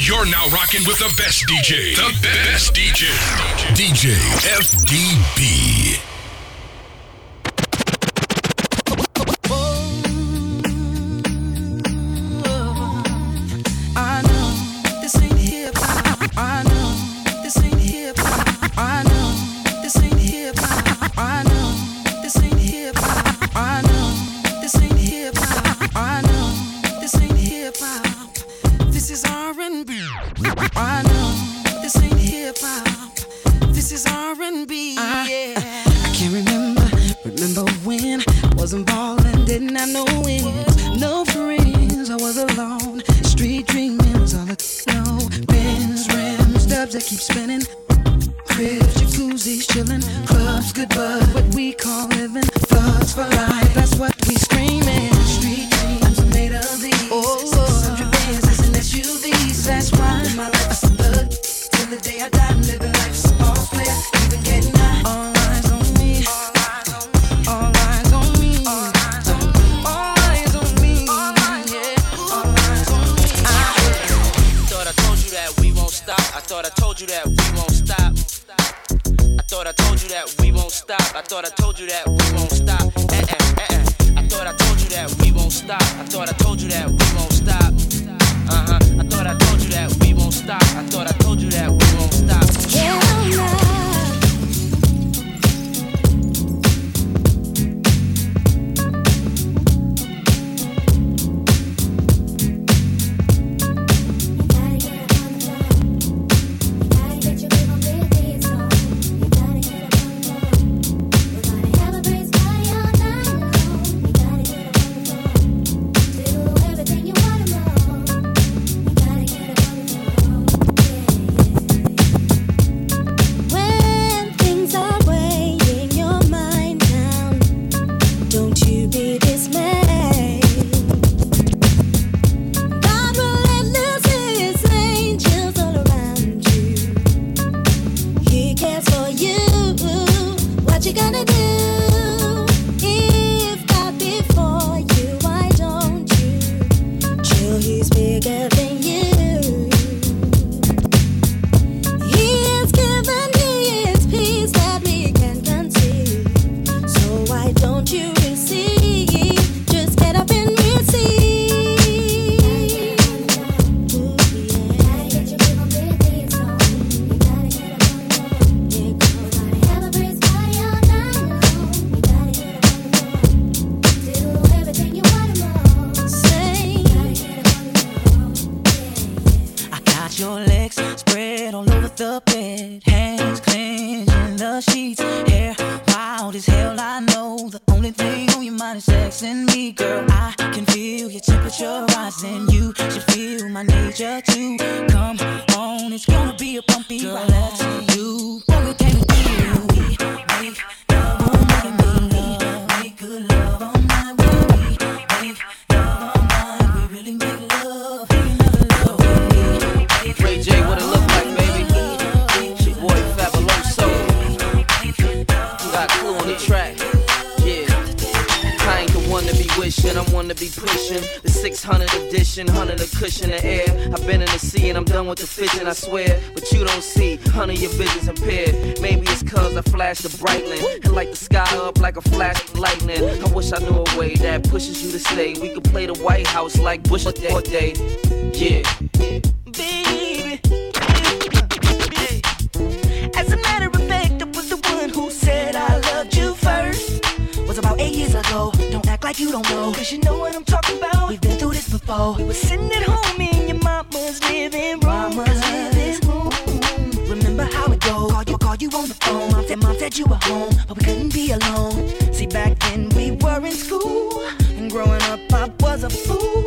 You're now rocking with the best DJ. The best DJ. DJ FDB. Was alone, street dreaming was all I know. Bins, rims, dubs that keep spinning. Cribs, jacuzzis, chillin', clubs, good bud, what we call living. Thugs for life, that's what stop. I thought I told you that we won't stop. Uh huh. I thought I told you that we won't stop. I thought I don't you be feel 600 edition, 100 a cushion the air. I've been in the sea and I'm done with the fishing, I swear. But you don't see, 100 your vision's impaired. Maybe it's cause I flash the brightling and light the sky up like a flash of lightning. I wish I knew a way that pushes you to stay. We could play the White House like Bush or Day. Day. Yeah. baby. As a matter of fact, I was the one who said I loved you first. Was about eight years ago. Don't act like you don't know, cause you know what I'm talking about. We've We were sitting at home in your mama's living room. Mama's living room. Remember how it goes? Call you, call you on the phone. Mom said, mom said you were home, but we couldn't be alone. See, back then we were in school, and growing up I was a fool.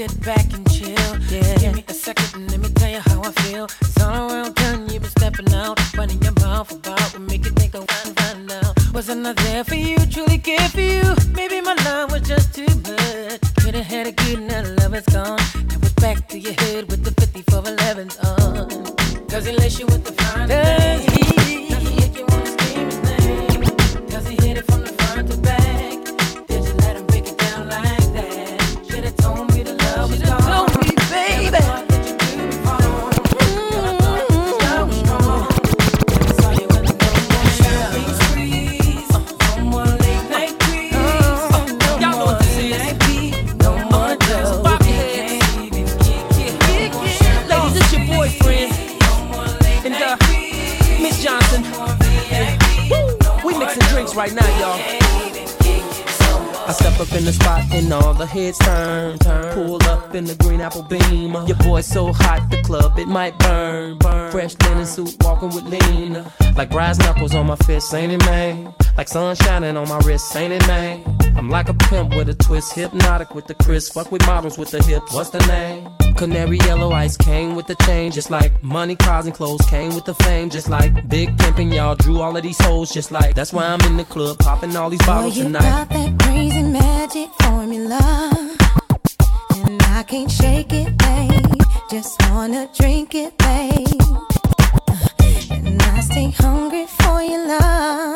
sit back and the heads turn, turn. Pull up in the green apple beam. Your boy so hot, the club it might burn, burn. Fresh linen suit, walking with Lena. Like brass knuckles on my fist, ain't it, man? Like sun shining on my wrist, ain't it, man? I'm like a pimp with a twist, hypnotic with the crisp. Fuck with models with the hips. What's the name? Canary yellow ice came with the change, just like money, cars, and clothes came with the fame, just like big pimping. Y'all drew all of these hoes, just like that's why I'm in the club popping all these bottles Boy, you tonight. Got that crazy magic formula, and I can't shake it, babe. Just wanna drink it, babe. And I stay hungry for your love.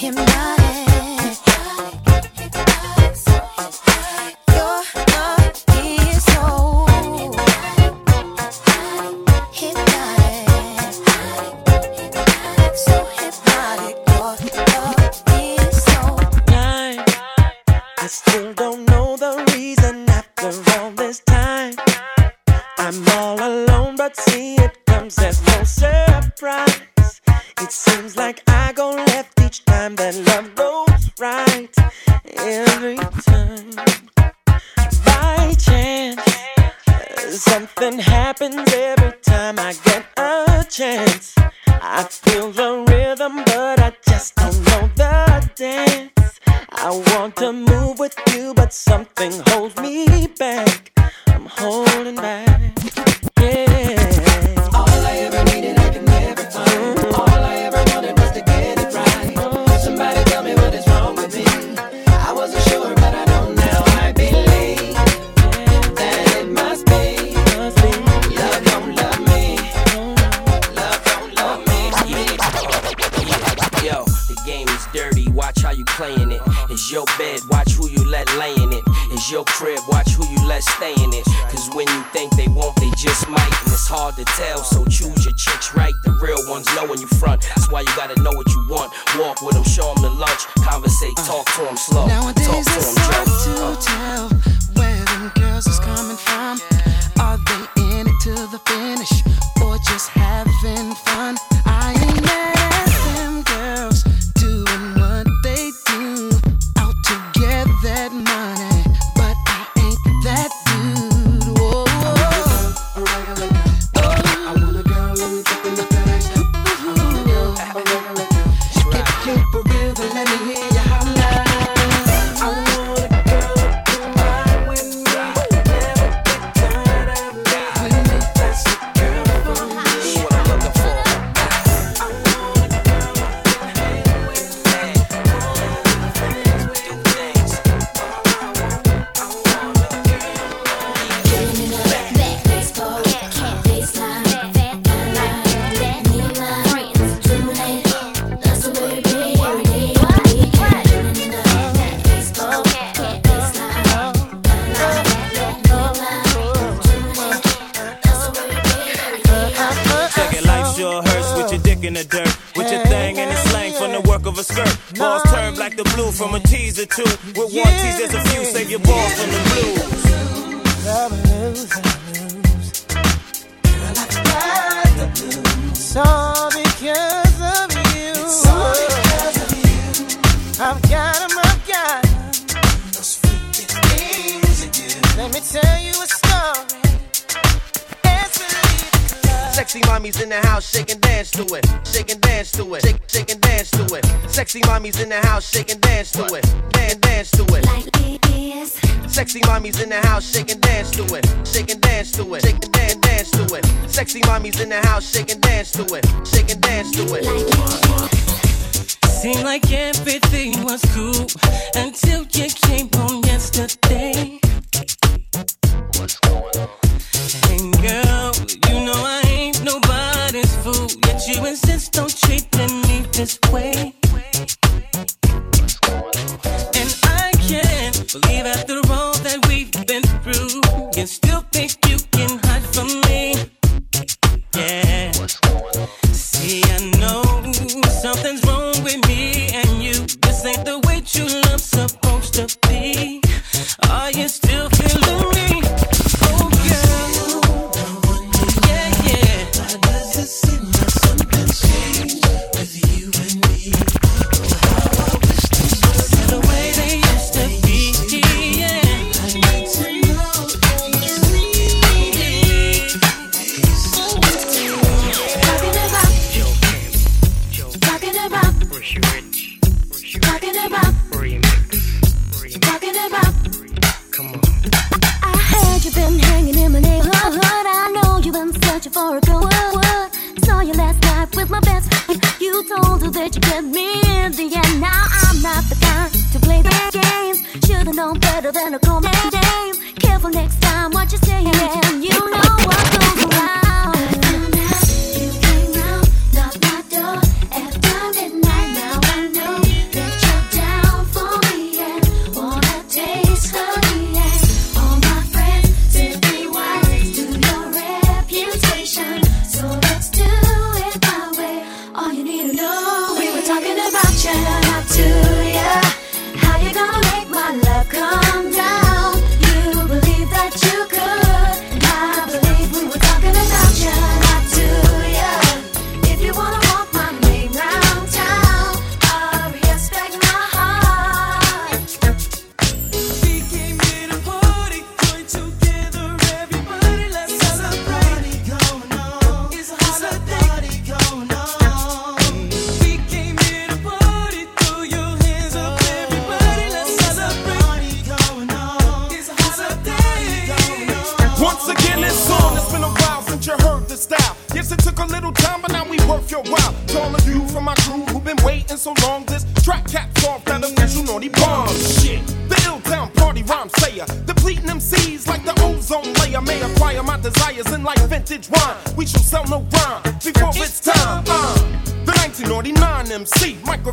Hypnotic. I feel the rhythm, but I just don't know the dance. I want to move with you, but something holds me back. So choose your chicks right, the real ones know when you front. That's why you gotta know what you want. Walk with them, show them the lunch, conversate, uh. talk to them slow. Nowadays talk to it's hard to tell where them girls is coming from. Are they in it to the finish or just? mommies in the house, shake and dance to it. Shake and dance to it. Shake, and dance to it. Sexy mommies in the house, shake and dance to it. Dan dance to it. Like it is. Sexy mommies in the house, shake and dance to it. Shake and dance to it. shaking, dance to it. Sexy mommies in the house, shake and dance to it. Shake and dance to it. Like it Seemed like everything was cool until you came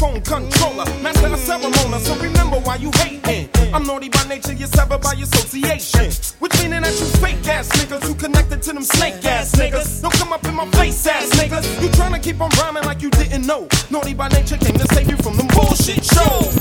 microphone controller, master of ceremony. So remember why you hating. I'm naughty by nature, you're severed by association. Which meaning that you fake ass niggas, you connected to them snake ass niggas. Don't come up in my face ass niggas. You trying to keep on rhyming like you didn't know. Naughty by nature came to save you from them bullshit shows.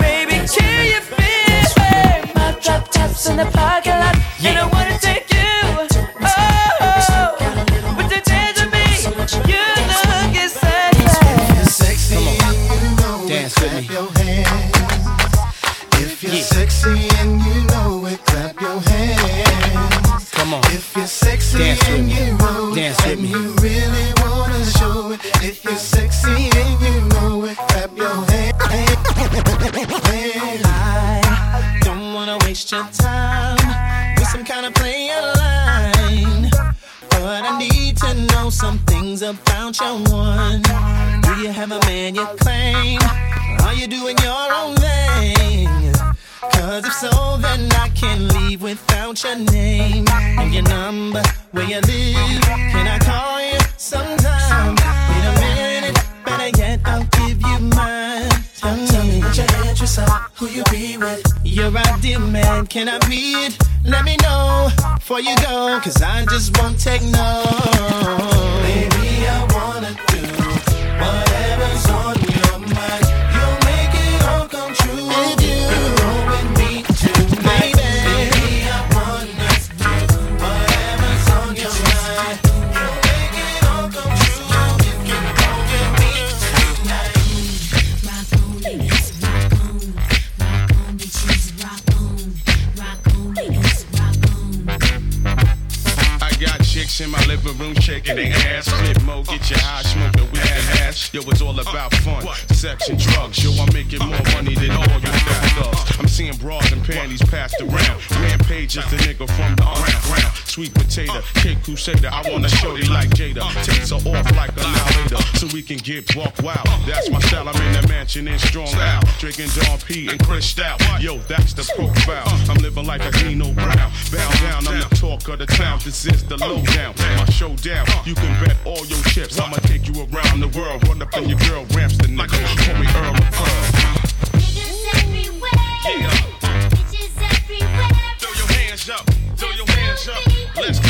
Baby, Are you doing your own thing? Cause if so, then I can't leave without your name and your number, where you live. Can I call you sometime? Wait a minute, better yet, I'll give you mine. Tell me what your address are, who you be with. Your ideal man, can I be it? Let me know before you go, cause I just won't take no. Baby, I wanna do whatever's on shaking ass. Flipmode, get your high, smoking weed and hash. Yo, it's all about fun, sex and drugs. Yo, I'm making more money than all you fat thugs. I'm seeing bras and panties passed around. Rampage is the nigga from the underground. Sweet potato, cake crusader. I wanna show you like Jada. Takes her off like a so we can get walk wild. That's my style. I'm in the mansion in strong out, drinking Dom P and Cris out. Yo, that's the profile. I'm living like a Nino Brown. Bow down, I'm the talk of the town. This is the lowdown, my showdown. You can bet all your chips. I'ma take you around the world, run up on your girl ramps the nigga. Call me Earl of Pearl. Everywhere. Yeah. Bitches everywhere. Throw your hands up. Throw your hands up. Let's go.